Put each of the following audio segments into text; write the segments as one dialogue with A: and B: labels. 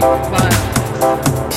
A: violence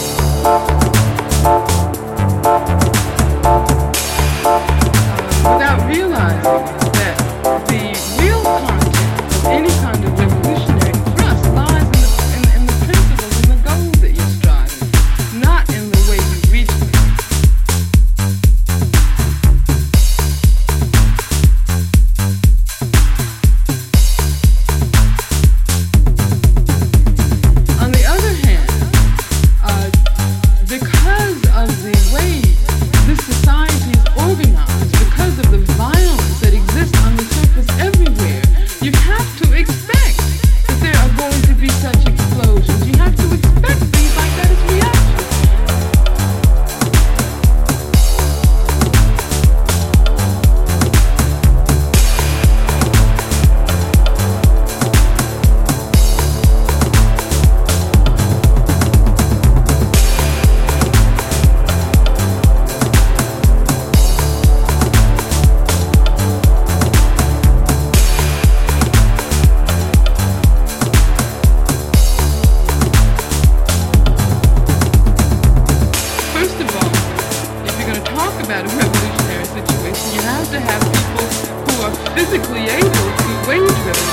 A: physically able to wage with